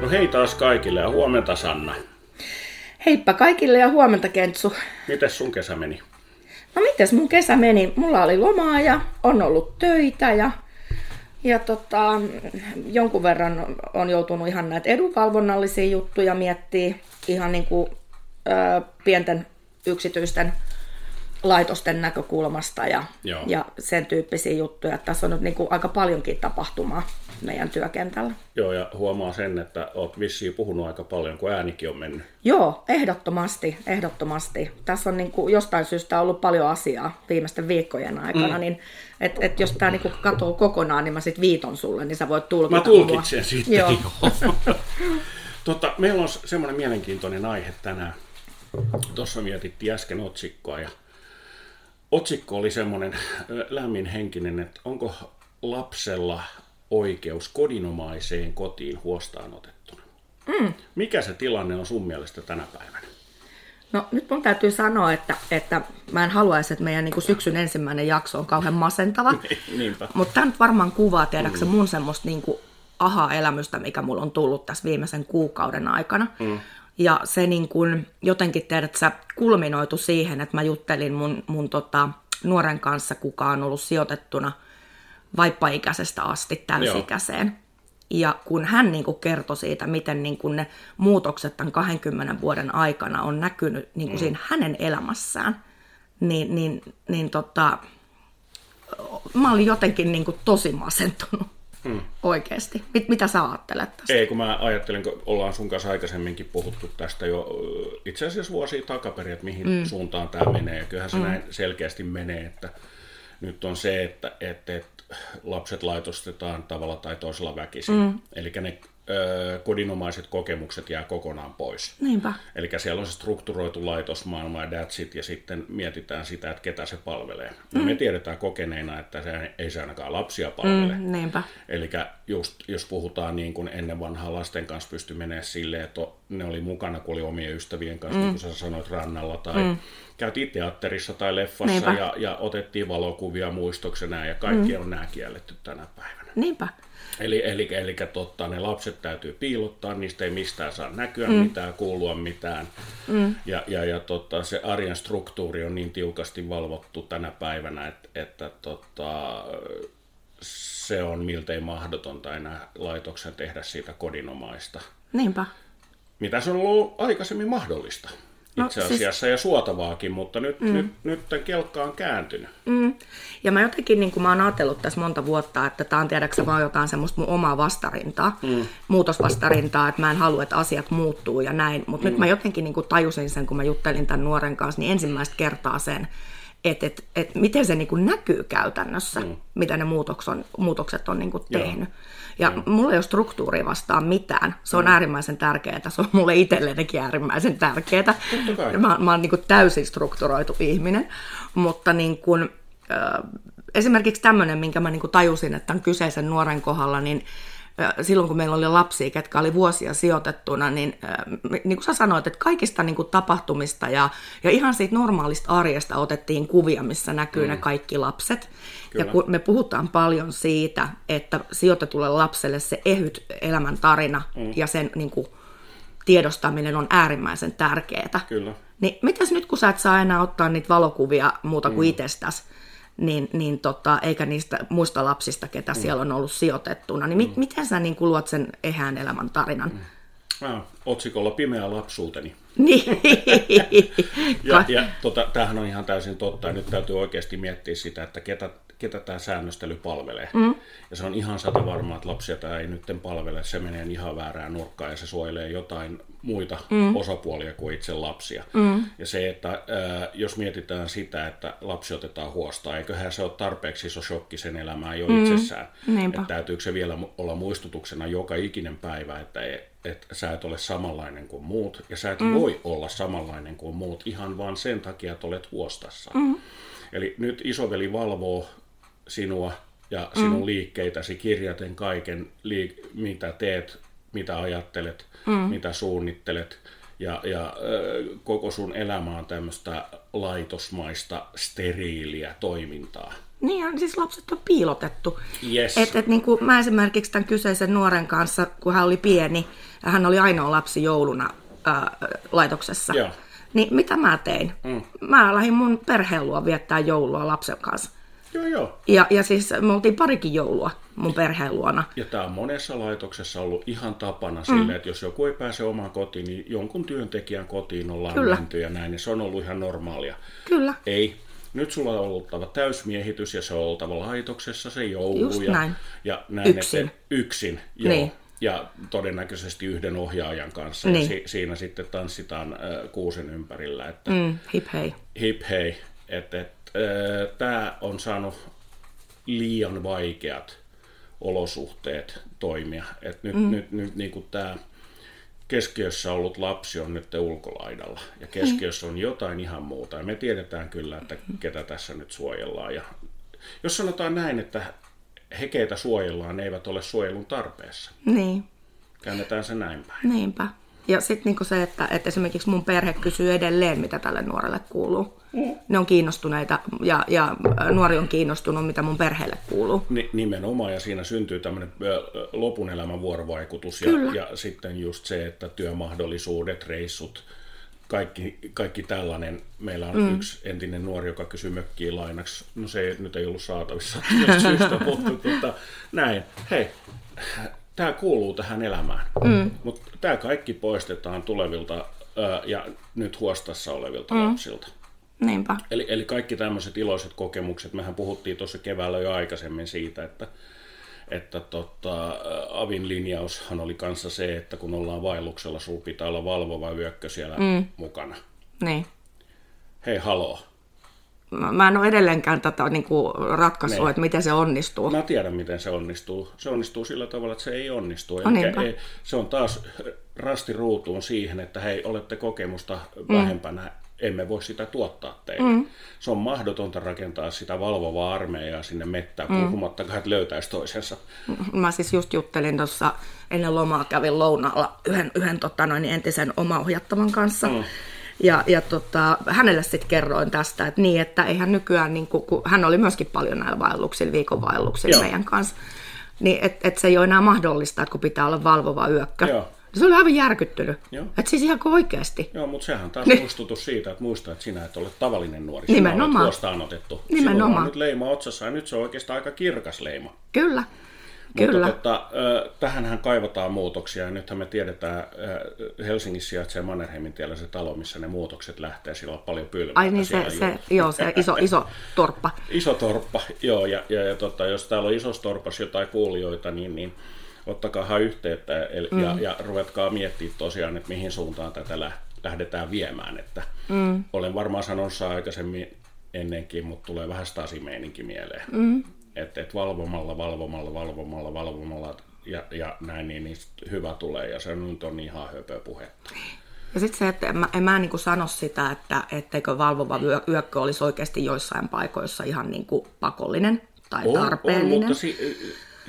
No hei taas kaikille ja huomenta Sanna. Heippa kaikille ja huomenta Kentsu. Mites sun kesä meni? No mites mun kesä meni? Mulla oli lomaa ja on ollut töitä ja, ja tota, jonkun verran on joutunut ihan näitä edunvalvonnallisia juttuja miettiä ihan niin kuin, ö, pienten yksityisten laitosten näkökulmasta ja, Joo. ja sen tyyppisiä juttuja. Tässä on nyt niin kuin aika paljonkin tapahtumaa meidän työkentällä. Joo, ja huomaa sen, että oot vissiin puhunut aika paljon, kun äänikin on mennyt. Joo, ehdottomasti, ehdottomasti. Tässä on niin kuin jostain syystä ollut paljon asiaa viimeisten viikkojen aikana, mm. niin et, et jos tämä niin katoo kokonaan, niin mä sit viiton sulle, niin sä voit tulkita Mä tulkitsen sitten. Joo. Joo. tota, meillä on semmoinen mielenkiintoinen aihe tänään. Tuossa mietittiin äsken otsikkoa ja otsikko oli semmoinen ö, lämminhenkinen, että onko lapsella oikeus kodinomaiseen kotiin huostaan otettuna. Mm. Mikä se tilanne on sun mielestä tänä päivänä? No nyt mun täytyy sanoa, että, että mä en haluaisi, että meidän niin kuin syksyn ensimmäinen jakso on kauhean masentava. Niinpä. Mutta tämä nyt varmaan kuvaa, tiedätkö mm. mun semmoista niin kuin aha-elämystä, mikä mulla on tullut tässä viimeisen kuukauden aikana. Mm. Ja se niin kuin, jotenkin tiedät, sä kulminoitu siihen, että mä juttelin mun, mun tota, nuoren kanssa, kuka on ollut sijoitettuna vaippaikäisestä asti täysikäiseen. Joo. Ja kun hän niin kuin kertoi siitä, miten niin kuin ne muutokset tämän 20 vuoden aikana on näkynyt niin kuin mm. siinä hänen elämässään, niin, niin, niin tota, mä olin jotenkin niin kuin tosi masentunut. Hmm. Oikeasti. Mit, mitä sä ajattelet tästä? Ei, kun mä ajattelin, kun ollaan sun kanssa aikaisemminkin puhuttu tästä jo itse asiassa vuosia takaperin, että mihin mm. suuntaan tämä menee. Ja kyllähän se mm. näin selkeästi menee, että nyt on se, että, että, että lapset laitostetaan tavalla tai toisella väkisin. Mm. Eli ne ö, kodinomaiset kokemukset jää kokonaan pois. Niinpä. Eli siellä on se strukturoitu laitosmaailma ja that's it, ja sitten mietitään sitä, että ketä se palvelee. Mm. Me tiedetään kokeneina, että se ei se ainakaan lapsia palvele. Mm, niinpä. Eli just, jos puhutaan niin kuin ennen vanhaa lasten kanssa pysty menemään silleen, että ne oli mukana, kun oli omien ystävien kanssa, mm. niin kuin sä sanoit, rannalla tai mm. käytiin teatterissa tai leffassa ja, ja otettiin valokuvia muistoksena ja kaikki mm. on nämä kielletty tänä päivänä. Niinpä. Eli, eli, eli totta, ne lapset täytyy piilottaa, niistä ei mistään saa näkyä mm. mitään, kuulua mitään. Mm. Ja, ja, ja totta, se arjen struktuuri on niin tiukasti valvottu tänä päivänä, että, että totta, se on miltei mahdotonta enää laitoksen tehdä siitä kodinomaista. Niinpä. Mitä se on ollut aikaisemmin mahdollista No, itse asiassa ja suotavaakin, mutta nyt, mm. nyt, nyt tämän kelkka on kääntynyt. Mm. Ja mä jotenkin, niin kuin mä oon ajatellut tässä monta vuotta, että tämä on tiedäksä vaan jotain semmoista mun omaa vastarintaa, mm. muutosvastarintaa, että mä en halua, että asiat muuttuu ja näin. Mutta mm. nyt mä jotenkin niin kuin tajusin sen, kun mä juttelin tämän nuoren kanssa, niin ensimmäistä kertaa sen, että et, et miten se niin kuin näkyy käytännössä, mm. mitä ne muutokset on, muutokset on niin kuin tehnyt. Ja mm. mulla ei ole struktuuri vastaan mitään. Se on mm. äärimmäisen tärkeää. Se on mulle itsellenikin äärimmäisen tärkeää. Mä, mä oon niin kuin täysin strukturoitu ihminen. Mutta niin kuin, äh, esimerkiksi tämmöinen, minkä mä niin kuin tajusin, että tämän kyseisen nuoren kohdalla, niin silloin kun meillä oli lapsia, ketkä oli vuosia sijoitettuna, niin niin kuin sä sanoit, että kaikista niin kuin tapahtumista ja, ja ihan siitä normaalista arjesta otettiin kuvia, missä näkyy mm. ne kaikki lapset. Kyllä. Ja kun me puhutaan paljon siitä, että sijoitetulle lapselle se ehyt elämän tarina mm. ja sen niin kuin, tiedostaminen on äärimmäisen tärkeää. Kyllä. Niin mitäs nyt, kun sä et saa enää ottaa niitä valokuvia muuta kuin mm. itsestäsi, niin, niin tota, eikä niistä muista lapsista, ketä mm. siellä on ollut sijoitettuna, niin mm. miten sä niin luot sen ehään elämän tarinan? Mm. Otsikolla Pimeä lapsuuteni. Niin. ja, ja tota, tämähän on ihan täysin totta. Ja nyt täytyy oikeasti miettiä sitä, että ketä, ketä tämä säännöstely palvelee. Mm. Ja se on ihan sata varmaa, että lapsia tämä ei nyt palvele. Se menee ihan väärään nurkkaan ja se suojelee jotain muita mm. osapuolia kuin itse lapsia. Mm. Ja se, että äh, jos mietitään sitä, että lapsi otetaan huostaan, eiköhän se ole tarpeeksi iso shokki sen elämään jo mm. itsessään. Että täytyykö se vielä olla muistutuksena joka ikinen päivä, että että sä et ole samanlainen kuin muut, ja sä et mm. voi olla samanlainen kuin muut ihan vaan sen takia, että olet huostassa. Mm. Eli nyt isoveli valvoo sinua ja sinun mm. liikkeitäsi kirjaten kaiken, liik- mitä teet, mitä ajattelet, mm. mitä suunnittelet. Ja, ja äh, koko sun elämä on tämmöistä laitosmaista, steriiliä toimintaa. Niin, siis lapset on piilotettu. Yes. Et, et niin kuin mä esimerkiksi tämän kyseisen nuoren kanssa, kun hän oli pieni, ja hän oli ainoa lapsi jouluna ää, laitoksessa. Joo. Niin mitä mä tein? Mm. Mä lähdin mun perheen luo viettää joulua lapsen kanssa. Joo, joo. Ja, ja siis me oltiin parikin joulua mun perheen luona. Ja tämä on monessa laitoksessa ollut ihan tapana mm. sille, että jos joku ei pääse omaan kotiin, niin jonkun työntekijän kotiin ollaan Kyllä. menty ja näin. Ja se on ollut ihan normaalia. Kyllä. Ei. Nyt sulla on oltava täysmiehitys ja se on oltava laitoksessa se joulu. Just ja, näin. ja näin, Yksin. Että, yksin, joo. Niin. Ja todennäköisesti yhden ohjaajan kanssa. Niin. Ja si, siinä sitten tanssitaan äh, kuusen ympärillä. Että, Mm, hip hei. hip hei, että et, tämä on saanut liian vaikeat olosuhteet toimia. Et nyt, mm. nyt, nyt niin tämä keskiössä ollut lapsi on nyt ulkolaidalla ja keskiössä on jotain ihan muuta. Ja me tiedetään kyllä, että ketä tässä nyt suojellaan. Ja jos sanotaan näin, että he keitä suojellaan, ne eivät ole suojelun tarpeessa. Niin, Käännetään se näin päin. niinpä. Ja sitten niinku se, että, että esimerkiksi mun perhe kysyy edelleen, mitä tälle nuorelle kuuluu. Ne on kiinnostuneita ja, ja nuori on kiinnostunut, mitä mun perheelle kuuluu. Ni- nimenomaan, ja siinä syntyy tämmöinen lopun elämän vuorovaikutus, ja, Kyllä. ja sitten just se, että työmahdollisuudet, reissut, kaikki, kaikki tällainen. Meillä on mm. yksi entinen nuori, joka kysyy mökkiä lainaksi. No se ei, nyt ei ollut saatavissa syystä, mutta tota, näin. Hei, tämä kuuluu tähän elämään. Mm. Mutta tämä kaikki poistetaan tulevilta ää, ja nyt huostassa olevilta mm. lapsilta. Niinpä. Eli, eli kaikki tämmöiset iloiset kokemukset, mehän puhuttiin tuossa keväällä jo aikaisemmin siitä, että, että tota, Avin linjaushan oli kanssa se, että kun ollaan vaelluksella, sulla pitää olla valvova yökkö siellä mm. mukana. Niin. Hei, haloo. Mä en ole edelleenkään tätä niin kuin ratkaisua, Niin. että miten se onnistuu. Mä tiedän, miten se onnistuu. Se onnistuu sillä tavalla, että se ei onnistu. No ei, se on taas rasti ruutuun siihen, että hei, olette kokemusta vähempänä, emme voi sitä tuottaa teille. Mm. Se on mahdotonta rakentaa sitä valvovaa armeijaa sinne mettään, puhumattakaan, että löytäisi toisensa. Mä siis just juttelin tuossa ennen lomaa, kävin lounaalla yhden, yhden tota, noin, entisen omaohjattavan kanssa. Mm. Ja, ja tota, hänelle sitten kerroin tästä, että niin, että eihän nykyään, niin kun, kun hän oli myöskin paljon näillä vaelluksilla, viikonvaelluksilla Joo. meidän kanssa, niin että et se ei ole enää mahdollista, että kun pitää olla valvova yökkö. Joo. Se oli aivan järkyttynyt. Joo. Että siis ihan oikeasti. Joo, mutta sehän taas Niin. muistutus siitä, että muista, että sinä et ole tavallinen nuori. Nimenomaan. Sinä olet huostaanotettu. Nimenomaan. Sinulla on nyt leima otsassa ja nyt se on oikeastaan aika kirkas leima. Kyllä. Kyllä. Mutta tota, tähänhän kaivataan muutoksia ja nythän me tiedetään, Helsingissä sijaitsee Mannerheimin tiellä se talo, missä ne muutokset lähtee, siellä on paljon pylväitä Ai niin, se, se, joo, se iso, iso torppa. Iso torppa, joo, ja, ja, ja tota, jos täällä on isossa torpassa jotain kuulijoita, niin, niin ottakaa yhteyttä eli, mm. ja, ja ruvetkaa miettimään tosiaan, että mihin suuntaan tätä lä- lähdetään viemään. Että mm. Olen varmaan sanonut se aikaisemmin ennenkin, mutta tulee vähän stasimeininki mieleen. Mm. Että et valvomalla, valvomalla, valvomalla, valvomalla ja, ja näin, niin, niin hyvä tulee. Ja se nyt on ihan höpö puhetta. Ja sitten se, että en mä, en mä niin kuin sano sitä, että etteikö valvova yö, yökkö olisi oikeasti joissain paikoissa ihan niin kuin pakollinen tai On, tarpeellinen. on mutta si,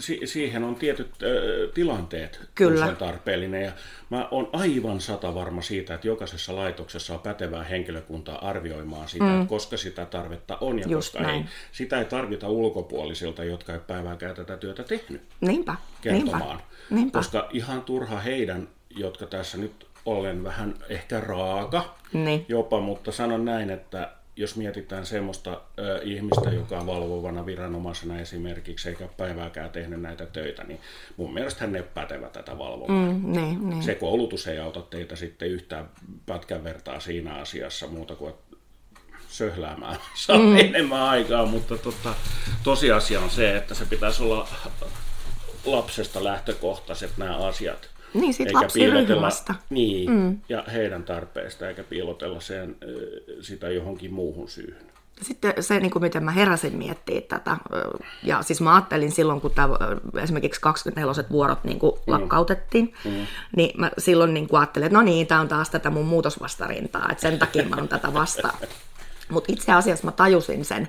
si, siihen on tietyt ö, tilanteet, kun Kyllä. se on tarpeellinen. Ja mä oon aivan sata varma siitä, että jokaisessa laitoksessa on pätevää henkilökuntaa arvioimaan sitä, mm. että koska sitä tarvetta on ja Just koska ei. Sitä ei tarvita ulkopuolisilta, jotka ei päivääkään tätä työtä tehnyt Niinpä, kertomaan. niinpä, niinpä. Koska ihan turha heidän, jotka tässä nyt olen vähän ehkä raaka Niin. jopa, mutta sanon näin, että jos mietitään semmoista ö, ihmistä, joka on valvovana viranomaisena esimerkiksi, eikä päivääkään tehnyt näitä töitä, niin mun mielestä hän ei ole pätevä tätä valvomaan. Mm, niin, niin. Se koulutus ei auta teitä sitten yhtään pätkän vertaa siinä asiassa muuta kuin söhläämään saa mm. enemmän aikaa, mutta tota, tosiasia on se, että se pitäisi olla lapsesta lähtökohtaiset nämä asiat. Niin, sit eikä piilotella niin, mm. ja heidän tarpeista, eikä piilotella sen, sitä johonkin muuhun syyhyn. Sitten se, niin kuin miten mä heräsin miettimään tätä, ja siis mä ajattelin silloin, kun tämä, esimerkiksi 24 vuorot niin kuin lakkautettiin, mm. niin mä silloin niin kuin ajattelin, että no niin, tämä on taas tätä mun muutosvastarintaa, että sen takia mä oon tätä vastaan. Mutta itse asiassa mä tajusin sen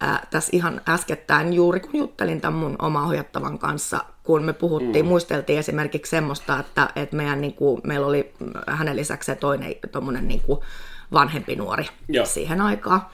ää, tässä ihan äskettäin juuri, kun juttelin tämän mun oma ohjattavan kanssa, kun me puhuttiin, mm. muisteltiin esimerkiksi semmoista, että, että meidän, niin kuin, meillä oli hänen lisäksi se toinen tommonen, niin kuin vanhempi nuori Joo. siihen aikaan.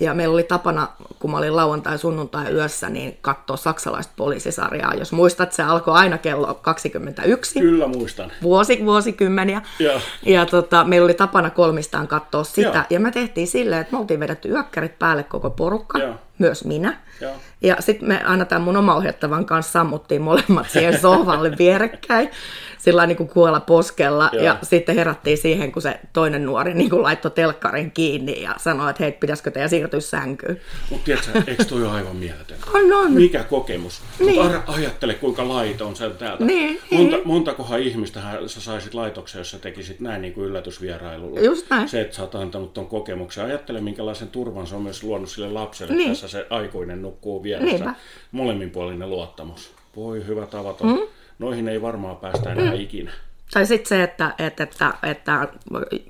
Ja meillä oli tapana, kun mä olin lauantai sunnuntai yössä, niin katsoa saksalaista poliisisarjaa. Jos muistat, se alkoi aina kello 21. Kyllä muistan. Vuosi, vuosikymmeniä. Ja, Ja tota, meillä oli tapana kolmistaan katsoa sitä. Joo. Ja me tehtiin silleen, että me oltiin vedetty yökkärit päälle koko porukka, Joo. myös minä. Joo. Ja sitten me aina tämän mun oma ohjattavan kanssa sammuttiin molemmat siihen sohvalle vierekkäin, sillä niin kuin kuolla poskella. Joo. Ja sitten herättiin siihen, kun se toinen nuori niin kuin laittoi telkkarin kiinni ja sanoi, että hei, pitäisikö teidän siirtyä sänkyyn. mutta tiedätkö, eikö toi ole aivan mieletön? On, on. Mikä kokemus. Niin. Mutta ajattele, kuinka laito on sen täältä. Niin, Monta, niin. montakohan ihmistähän sä saisit laitoksen, jos sä tekisit näin niin kuin yllätysvierailulla. Just näin. Se, että sä oot antanut ton kokemuksen. Ajattele, minkälaisen turvan se on myös luonut sille lapselle. Niin. Tässä se aikuinen nukkuu vieressä. Niinpä. Molemminpuolinen luottamus. Voi hyvä tavaton. Mm. Noihin ei varmaan päästä enää mm. ikinä. Tai sitten se, että, että, että, että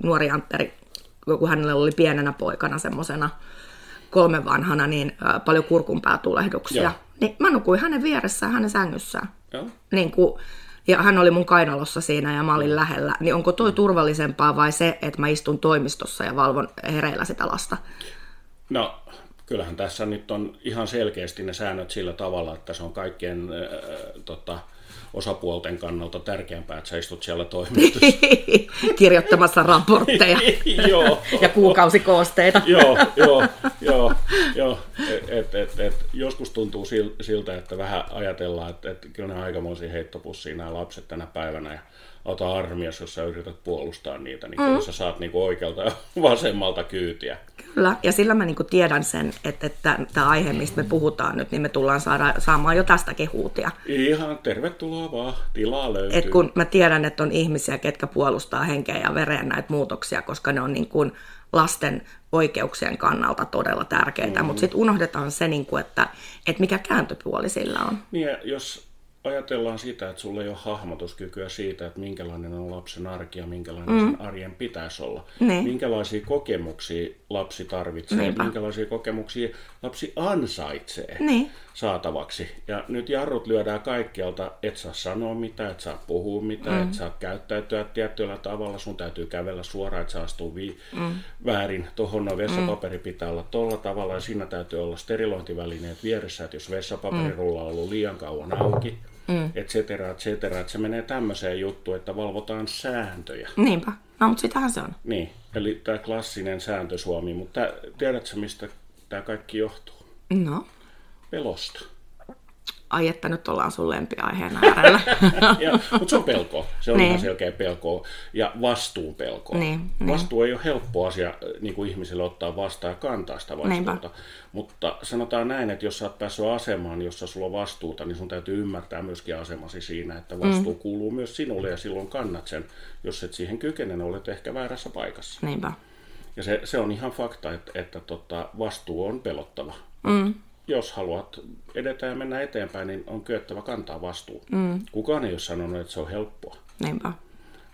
nuori Antteri, kun hänellä oli pienenä poikana semmoisena kolmen vanhana, niin paljon kurkunpäätulehduksia. Joo. Niin mä nukuin hänen vieressään, hänen sängyssään. Joo. Niin kuin, ja hän oli mun kainalossa siinä ja mä olin lähellä. Niin onko toi turvallisempaa vai se, että mä istun toimistossa ja valvon hereillä sitä lasta? No, kyllähän tässä nyt on ihan selkeästi ne säännöt sillä tavalla, että se on kaikkien äh, tota, osapuolten kannalta tärkeämpää, että sä istut siellä toimistossa. Kirjoittamassa raportteja joo, ja kuukausikoosteita. joo, joo, joo, joo. Et, et, et, et, joskus tuntuu sil- siltä, että vähän ajatellaan, että, että kyllä ne aikamoisia heittopussiin nämä lapset tänä päivänä ja ota armias, jos sä yrität puolustaa niitä, niin kyllä sä saat niinku oikealta ja vasemmalta kyytiä. Kyllä, ja sillä mä niinku tiedän sen, että, että tämä aihe, mistä me puhutaan nyt, niin me tullaan saada, saamaan jo tästäkin huutia. Ihan tervetuloa vaan, tilaa löytyy. Et kun mä tiedän, että on ihmisiä, ketkä puolustaa henkeä ja vereen näitä muutoksia, koska ne on niin kuin lasten oikeuksien kannalta todella tärkeitä, mm. mutta sitten unohdetaan se, niin kuin, että, että mikä kääntöpuoli sillä on. Niin, jos ajatellaan sitä, että sulla ei ole hahmotuskykyä siitä, että minkälainen on lapsen arki ja minkälainen mm. sen arjen pitäisi olla. Niin. Minkälaisia kokemuksia lapsi tarvitsee, Niinpä. minkälaisia kokemuksia lapsi ansaitsee Niin. saatavaksi. Ja nyt jarrut lyödään kaikkialta, et saa sanoa mitään, et saa puhua mitään, mm. et saa käyttäytyä tietyllä tavalla, sun täytyy kävellä suoraan, et saa astua vi- mm. väärin. Tuohon no vessapaperi mm. pitää olla tolla tavalla ja siinä täytyy olla sterilointivälineet vieressä, että jos vessapaperirulla on ollut liian kauan auki, mm. et cetera, et cetera, että se menee tämmöiseen juttuun, että valvotaan sääntöjä. Niinpä. No, mutta sitähän se on. Niin, eli tämä klassinen sääntö Suomi, mutta tiedätkö mistä tämä kaikki johtuu? No. Pelosta. Ai että nyt ollaan sun lempiaiheena äärellä. mutta se on pelko. Se on Niin. ihan selkeä pelko. Ja vastuun pelko. Niin, niin. Vastuu ei ole helppo asia niin kuin ihmiselle ottaa vastaan ja kantaa sitä vastuuta. Niinpä. Mutta sanotaan näin, että jos sä oot päässyt asemaan, jossa sulla on vastuuta, niin sun täytyy ymmärtää myöskin asemasi siinä, että vastuu mm. kuuluu myös sinulle ja silloin kannat sen. Jos et siihen kykene, niin olet ehkä väärässä paikassa. Niinpä. Ja se, se on ihan fakta, että, että tota, vastuu on pelottava. Mm. Jos haluat edetä ja mennä eteenpäin, niin on kyettävä kantaa vastuu. Mm. Kukaan ei ole sanonut, että se on helppoa. Niinpä.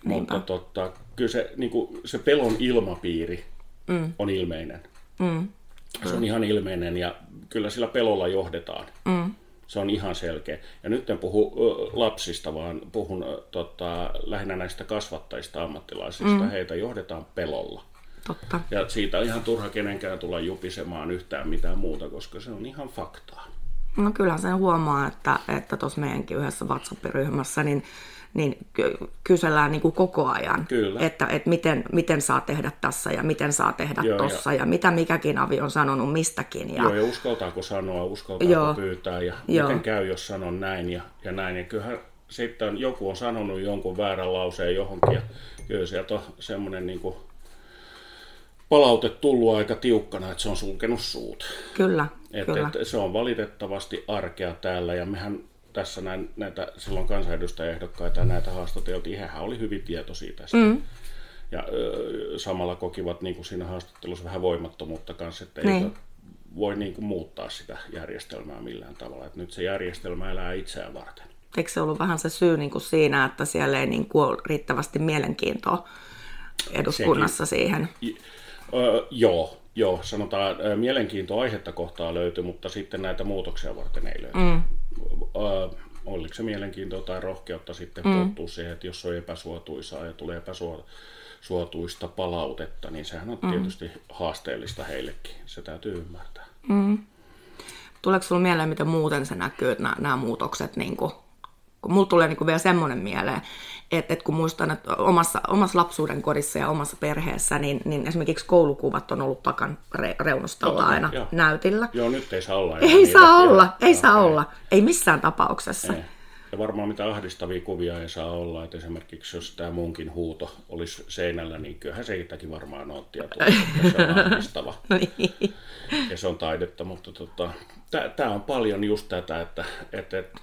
Niinpä. Mutta tota, kyllä se, niin kuin, se pelon ilmapiiri mm. on ilmeinen. Mm. Se on ihan ilmeinen ja kyllä sillä pelolla johdetaan. Mm. Se on ihan selkeä. Ja nyt en puhu lapsista, vaan puhun tota, lähinnä näistä kasvattajista, ammattilaisista. Mm. Heitä johdetaan pelolla. Totta. Ja siitä on ihan turha kenenkään tulla jupisemaan yhtään mitään muuta, koska se on ihan faktaa. No kyllähän sen huomaa, että että tuossa meidänkin yhdessä WhatsApp-ryhmässä niin, niin ky- kysellään niin kuin koko ajan, Kyllä. että, että miten, miten saa tehdä tässä ja miten saa tehdä Joo, tossa ja. mitä mikäkin avi on sanonut mistäkin. Ja, Joo, ja uskaltaako sanoa, uskaltaako Joo. pyytää ja Joo. miten käy, jos sanon näin ja, ja näin. Ja kyllähän sitten joku on sanonut jonkun väärän lauseen johonkin ja kyllä sieltä on semmoinen niin kuin palaute tullut aika tiukkana, että se on sulkenut suut. Kyllä, Et, kyllä. et, se on valitettavasti arkea täällä ja mehän tässä näin, näitä silloin kansanedustajaehdokkaita ja näitä haastateltiin, hehän oli hyvin tietoisia tästä. Mm. Ja ö, samalla kokivat niin kuin siinä haastattelussa vähän voimattomuutta kanssa, että ei Niin. voi niin kuin muuttaa sitä järjestelmää millään tavalla. Et nyt se järjestelmä elää itseään varten. Eikö se ollut vähän se syy niin kuin siinä, että siellä ei niin kuin ole riittävästi mielenkiintoa eduskunnassa siihen? I, ö, joo, joo, sanotaan ö, mielenkiintoa aihetta kohtaa löytyy, mutta sitten näitä muutoksia varten ei löyty. Mm. Ö, oliko se mielenkiintoa tai rohkeutta sitten mm. puuttua siihen, että jos on epäsuotuisaa ja tulee epäsuo, suotuista palautetta, niin sehän on mm. tietysti haasteellista heillekin. Se täytyy ymmärtää. Mm. Tuleeko sinulla mieleen, miten muuten se näkyy, nämä, nämä muutokset niin kuin kun mulla tulee niin vielä semmoinen mieleen, että, että kun muistan, että omassa, omassa lapsuuden kodissa ja omassa perheessä, niin, niin esimerkiksi koulukuvat on ollut takan re, reunustalla Totta, aina jo. näytillä. Joo, nyt ei saa olla. Ei saa olla, ei saa olla. Ei missään tapauksessa. Ei. Ja varmaan mitä ahdistavia kuvia ei saa olla, että esimerkiksi jos tämä munkin huuto olisi seinällä, niin kyllähän se itäkin varmaan nauttia se on ahdistava. niin. Ja se on taidetta, mutta tota, tämä on paljon just tätä, että, että, että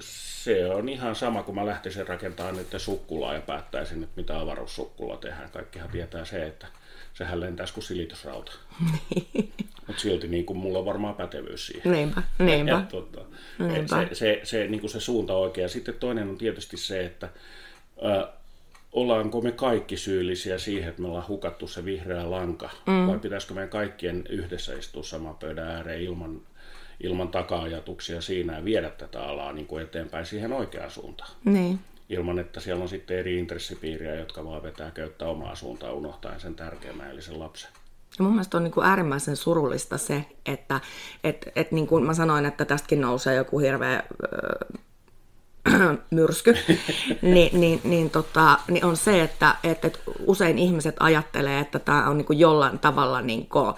se on ihan sama, kun mä lähtisin rakentamaan nyt sukkulaa ja päättäisin, että mitä avaruussukkula tehdään. Kaikkihan tietää se, että sehän lentäisi kuin silitysrauta. Mutta silti niin kuin mulla on varmaan pätevyys siihen. Niinpä, niinpä. Ja, tota, niinpä. Se, se, se, niin kuin se suunta oikea. Sitten toinen on tietysti se, että ä, ollaanko me kaikki syyllisiä siihen, että me ollaan hukattu se vihreä lanka, mm. vai pitäisikö meidän kaikkien yhdessä istua saman pöydän ääreen ilman, ilman taka-ajatuksia siinä ja viedä tätä alaa niin kuin eteenpäin siihen oikeaan suuntaan. Niin ilman, että siellä on sitten eri intressipiiriä, jotka vaan vetää köyttä omaa suuntaan unohtaen sen tärkeimmän, eli sen lapsen. Ja mun mielestä on niin kuin äärimmäisen surullista se, että et, et niin kuin mä sanoin, että tästäkin nousee joku hirveä öö, myrsky, niin, niin, niin, tota, niin on se, että et, et usein ihmiset ajattelee, että tämä on niin kuin jollain tavalla niin kuin,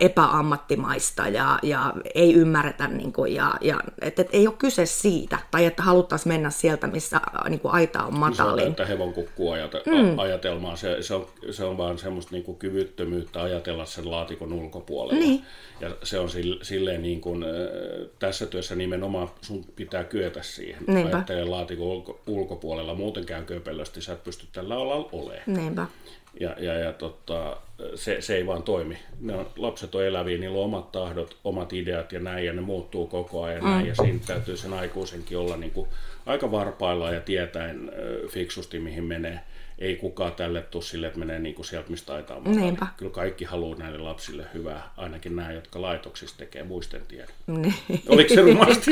epäammattimaista ja, ja ei ymmärretä, niin kuin, ja, ja että et ei ole kyse siitä, tai että haluttaisiin mennä sieltä, missä niin kuin aita on matalin. Se on kukkua mm. ajatelmaa, se, se, on, se on vaan semmoista niin kuin kyvyttömyyttä ajatella sen laatikon ulkopuolella. Niin. Ja se on silleen niin kuin, tässä työssä nimenomaan sun pitää kyetä siihen. Niinpä. Ajattelen laatikon ulko, ulkopuolella, muuten käy köpelösti, sä et pysty tällä alalla olemaan. Niinpä. Ja, ja, ja tota, se, se ei vaan toimi. Ne on, lapset on eläviä, niillä on omat tahdot, omat ideat ja näin, ja ne muuttuu koko ajan. Mm. Näin, ja siinä täytyy sen aikuisenkin olla niin kuin aika varpailla ja tietäen fiksusti, mihin menee ei kukaan tälle tule sille, että menee niin kuin sieltä, mistä taitaa Niinpä. Kyllä kaikki haluaa näille lapsille hyvää, ainakin nämä, jotka laitoksissa tekee, muisten tiedä. Niin. Oliko se rumasti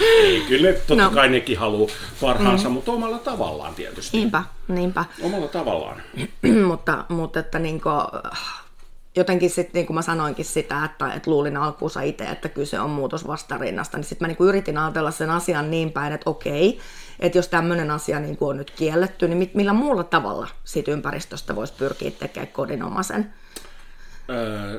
Ei, kyllä totta no. kai nekin haluaa parhaansa, mm. mutta omalla tavallaan tietysti. Niinpä, niinpä. Omalla tavallaan. mutta, mutta että niin kuin, jotenkin sitten, niin kuin mä sanoinkin sitä, että, että luulin alkuunsa itse, että kyse on muutosvastarinnasta, niin sitten mä niin kuin yritin ajatella sen asian niin päin, että okei, että jos tämmöinen asia niin kuin on nyt kielletty, niin millä muulla tavalla siitä ympäristöstä voisi pyrkiä tekemään kodinomaisen?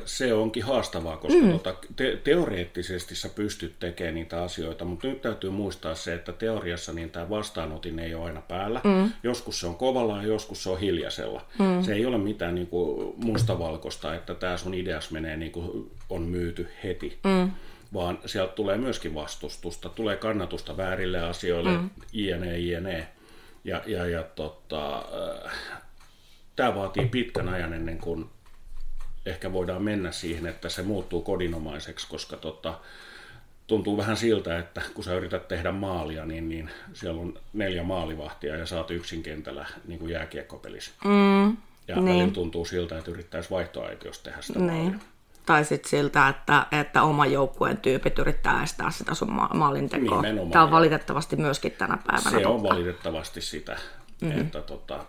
Se onkin haastavaa, koska mm. tuota, te- teoreettisesti sä pystyt tekemään niitä asioita, mutta nyt täytyy muistaa se, että teoriassa niin tämä vastaanotin ei ole aina päällä. Mm. Joskus se on kovalla ja joskus se on hiljaisella. Mm. Se ei ole mitään niin kuin mustavalkoista, että tämä sun ideas menee niin kuin on myyty heti. Mm vaan sieltä tulee myöskin vastustusta, tulee kannatusta väärille asioille, mm. jne, jne. Ja, ja, ja tota, äh, tämä vaatii pitkän ajan ennen kuin ehkä voidaan mennä siihen, että se muuttuu kodinomaiseksi, koska tota, tuntuu vähän siltä, että kun sä yrität tehdä maalia, niin, niin siellä on neljä maalivahtia ja saat yksin kentällä niin kuin jääkiekkopelissä. Mm, ja niin. tuntuu siltä, että yrittäisi vaihtoaitiosta tehdä sitä niin. maalia. Tai sitten siltä, että, että oma joukkueen tyypit yrittää estää sitä sun ma- maalintekoa. Nimenomaan. Tämä on valitettavasti myöskin tänä päivänä Se totta. on valitettavasti sitä, mm-hmm. että tota,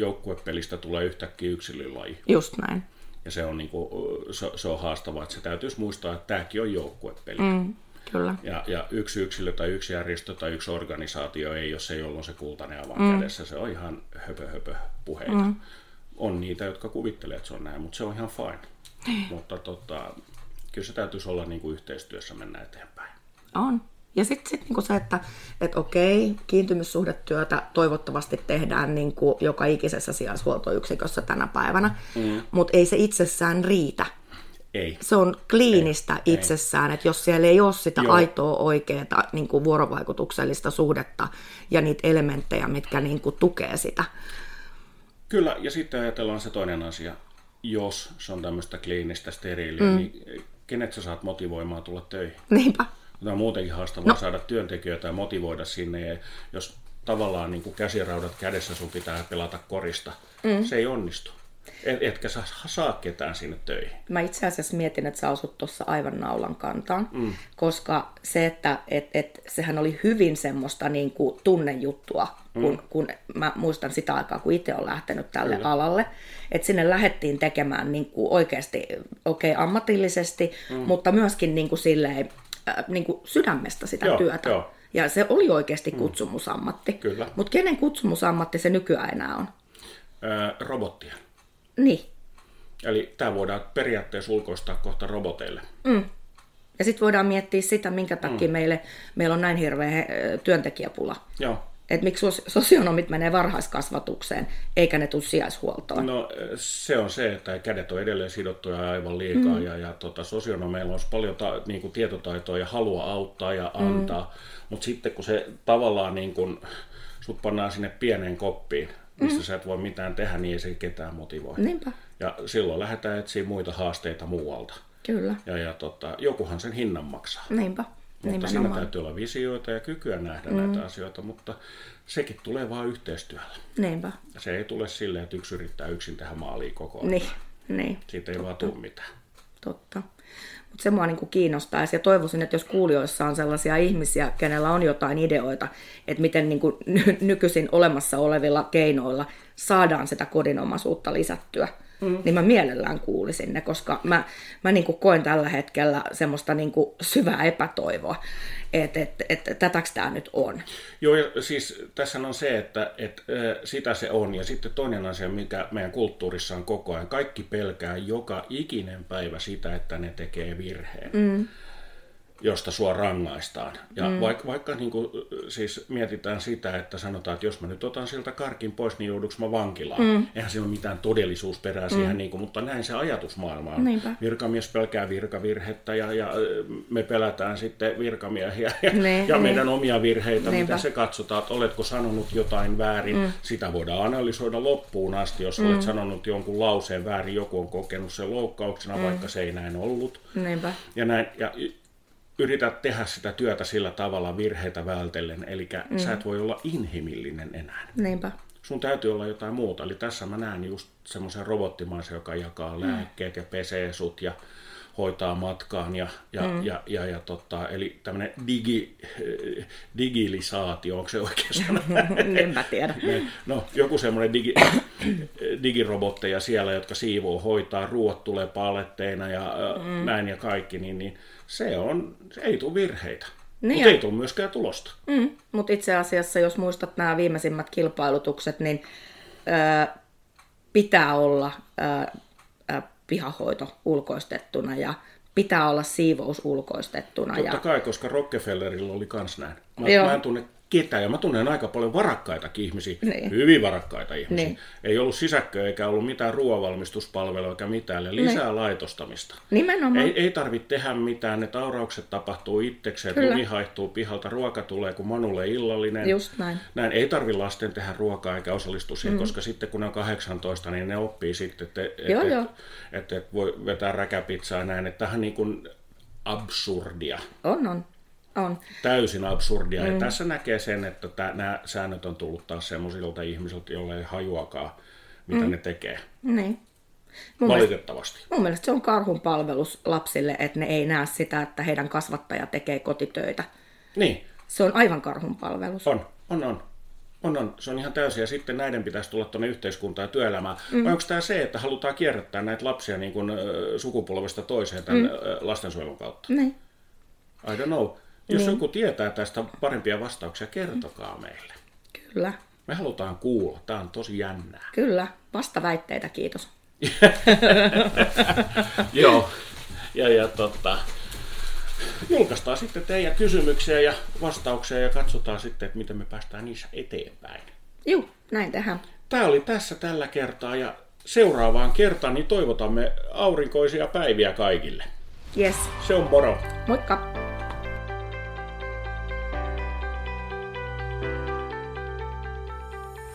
joukkuepelistä tulee yhtäkkiä yksilölaji. Just näin. Ja se on, niinku, se, se on haastavaa, että se täytyisi muistaa, että tämäkin on joukkuepeli. Mm, kyllä. Ja, ja yksi yksilö tai yksi järjestö tai yksi organisaatio ei ole se, jolloin se kultainen avan mm. kädessä. Se on ihan höpö höpö puheita. Mm. On niitä, jotka kuvittelee, että se on näin, mutta se on ihan fine. mutta tota, kyllä se täytyisi olla niin kuin yhteistyössä mennä eteenpäin. On. Ja sitten sit niinku se, että et okei, kiintymyssuhdetyötä toivottavasti tehdään niinku joka ikisessä sijaishuoltoyksikössä tänä päivänä, mm. mutta ei se itsessään riitä. Ei. Se on kliinistä ei. itsessään, että jos siellä ei ole sitä Joo. aitoa oikeaa niin kuin vuorovaikutuksellista suhdetta ja niitä elementtejä, mitkä niin kuin tukee sitä. Kyllä, ja sitten ajatellaan se toinen asia. Jos se on tämmöistä kliinistä steriiliä, mm. niin kenet sä saat motivoimaan tulla töihin? Niinpä. Tämä on muutenkin haastavaa no. saada työntekijöitä ja motivoida sinne. Ja jos tavallaan niin kuin käsiraudat kädessä sun pitää pelata korista, mm. se ei onnistu. Et, etkä sä saa ketään sinne töihin. Mä itse asiassa mietin, että sä asut tuossa aivan naulan kantaan, mm. koska se, että et, et, sehän oli hyvin semmoista niin kuin tunnejuttua, mm. kun, kun mä muistan sitä aikaa, kun itse olen lähtenyt tälle Kyllä. alalle, että sinne lähdettiin tekemään niin kuin oikeasti okay, ammatillisesti, mm. mutta myöskin niin kuin silleen, äh, niin kuin sydämestä sitä joo, työtä. Joo. Ja se oli oikeasti mm. kutsumusammatti. Kyllä. Mutta kenen kutsumusammatti se nykyään enää on? Öö, robottia. Niin. Eli tämä voidaan periaatteessa ulkoistaa kohta roboteille. Mm. Ja sitten voidaan miettiä sitä, minkä takia mm. meille, meillä on näin hirveä työntekijäpula. Joo. Että miksi sosionomit menee varhaiskasvatukseen, eikä ne tule sijaishuoltoon? No se on se, että kädet on edelleen sidottuja aivan liikaa mm. ja, ja tota, sosionomeilla on paljon ta, niin kuin tietotaitoa ja halua auttaa ja antaa, mm. mutta sitten kun se tavallaan niin kuin, sut pannaan sinne pieneen koppiin, missä mm. sä et voi mitään tehdä, niin ei se ketään motivoi. Niinpä. Ja silloin lähdetään etsiä muita haasteita muualta. Kyllä. Ja, ja tota, jokuhan sen hinnan maksaa. Niinpä. Mutta Nimenomaan. siinä täytyy olla visioita ja kykyä nähdä mm. näitä asioita, mutta sekin tulee vain yhteistyöllä. Niinpä. Se ei tule silleen, että yksi yrittää yksin tehdä maaliin koko ajan. Niin, niin. Siitä ei Totta. vaan tule mitään. Totta. Mutta se mua niinku kiinnostaisi ja toivoisin, että jos kuulijoissa on sellaisia ihmisiä, kenellä on jotain ideoita, että miten niinku nykyisin olemassa olevilla keinoilla saadaan sitä kodinomaisuutta lisättyä, mm. niin mä mielellään kuulisin ne, koska mä, mä niin kuin koen tällä hetkellä semmoista niin kuin syvää epätoivoa, että et, et, et, tätäks tämä nyt on. Joo, ja siis tässä on se, että et, sitä se on, ja sitten toinen asia, mikä meidän kulttuurissa on koko ajan, kaikki pelkää joka ikinen päivä sitä, että ne tekee virheen. Mm josta sua rangaistaan. Ja mm. vaikka, vaikka niin kuin, siis mietitään sitä, että sanotaan, että jos mä nyt otan siltä karkin pois, niin jouduks mä vankilaan. Mm. Eihän siinä ole mitään todellisuusperää mm. siihen, niin kuin, mutta näin se ajatusmaailma on. Niinpä. Virkamies pelkää virkavirhettä ja, ja me pelätään sitten virkamiehiä ja, ne, ja ne. meidän omia virheitä, Niinpä. mitä se katsotaan, että oletko sanonut jotain väärin. Mm. Sitä voidaan analysoida loppuun asti, jos mm. olet sanonut jonkun lauseen väärin, joku on kokenut sen loukkauksena, mm. vaikka se ei näin ollut. Niinpä. Ja, näin, ja yrität tehdä sitä työtä sillä tavalla virheitä vältellen, eli mm. sä et voi olla inhimillinen enää. Niinpä. Sun täytyy olla jotain muuta. Eli tässä mä näen just semmoisen robottimaisen, joka jakaa mm. lääkkeet ja pesee sut ja hoitaa matkaan. Ja, ja, mm. ja, ja, ja tota, eli tämmöinen digi, digilisaatio, onko se oikein sana? en mä tiedä. No, joku semmoinen digi, digirobotteja siellä, jotka siivoo, hoitaa, ruoat tulee paletteina ja mm. näin ja kaikki, niin, niin se on, se ei tule virheitä. Niin mutta ei tule myöskään tulosta. Mm, mutta itse asiassa, jos muistat nämä viimeisimmät kilpailutukset, niin ö, pitää olla ö, ö, pihahoito ulkoistettuna ja pitää olla siivous ulkoistettuna. Totta ja... kai, koska Rockefellerilla oli kans näin. Mä, mä en tunne ketään. Ja mä tunnen aika paljon varakkaitakin ihmisiä, niin. hyvin varakkaita ihmisiä. Niin. Ei ollut sisäkköä eikä ollut mitään ruoanvalmistuspalvelua eikä mitään, eli lisää niin. laitostamista. Nimenomaan. Ei, ei tarvitse tehdä mitään, ne tauraukset tapahtuu itsekseen, että lumi haihtuu pihalta, ruoka tulee kun Manulle illallinen. Just näin. näin. Ei tarvi lasten tehdä ruokaa eikä osallistua siihen, mm. koska sitten kun ne on 18, niin ne oppii sitten, että et, et, et, et voi vetää räkäpizzaa näin, että tähän niin kuin absurdia. On, on. On. Täysin absurdia. Mm. Ja tässä näkee sen, että tää, nämä säännöt on tullut taas semmoisilta ihmisiltä, joille ei hajuakaan, mitä mm. ne tekee. Niin. Mun Valitettavasti. Mielestä, mun mielestä se on karhun palvelus lapsille, että ne ei näe sitä, että heidän kasvattaja tekee kotitöitä. Niin. Se on aivan karhun palvelus. On, on, on. On, on. Se on ihan täysin. Ja sitten näiden pitäisi tulla tuonne yhteiskuntaan ja työelämään. Mm. Vai onko tämä se, että halutaan kierrättää näitä lapsia niin kuin, sukupolvesta toiseen tämän mm. lastensuojelun kautta? Niin. I don't know. Jos niin. joku tietää tästä parempia vastauksia, kertokaa meille. Kyllä. Me halutaan kuulla. Tämä on tosi jännää. Kyllä. Vastaväitteitä, kiitos. Joo. Ja, ja tota, julkaistaan sitten teidän kysymyksiä ja vastauksia ja katsotaan sitten, että miten me päästään niissä eteenpäin. Joo, näin tähän. Tämä oli tässä tällä kertaa ja seuraavaan kertaan niin toivotamme aurinkoisia päiviä kaikille. Yes. Se on moro. Moikka.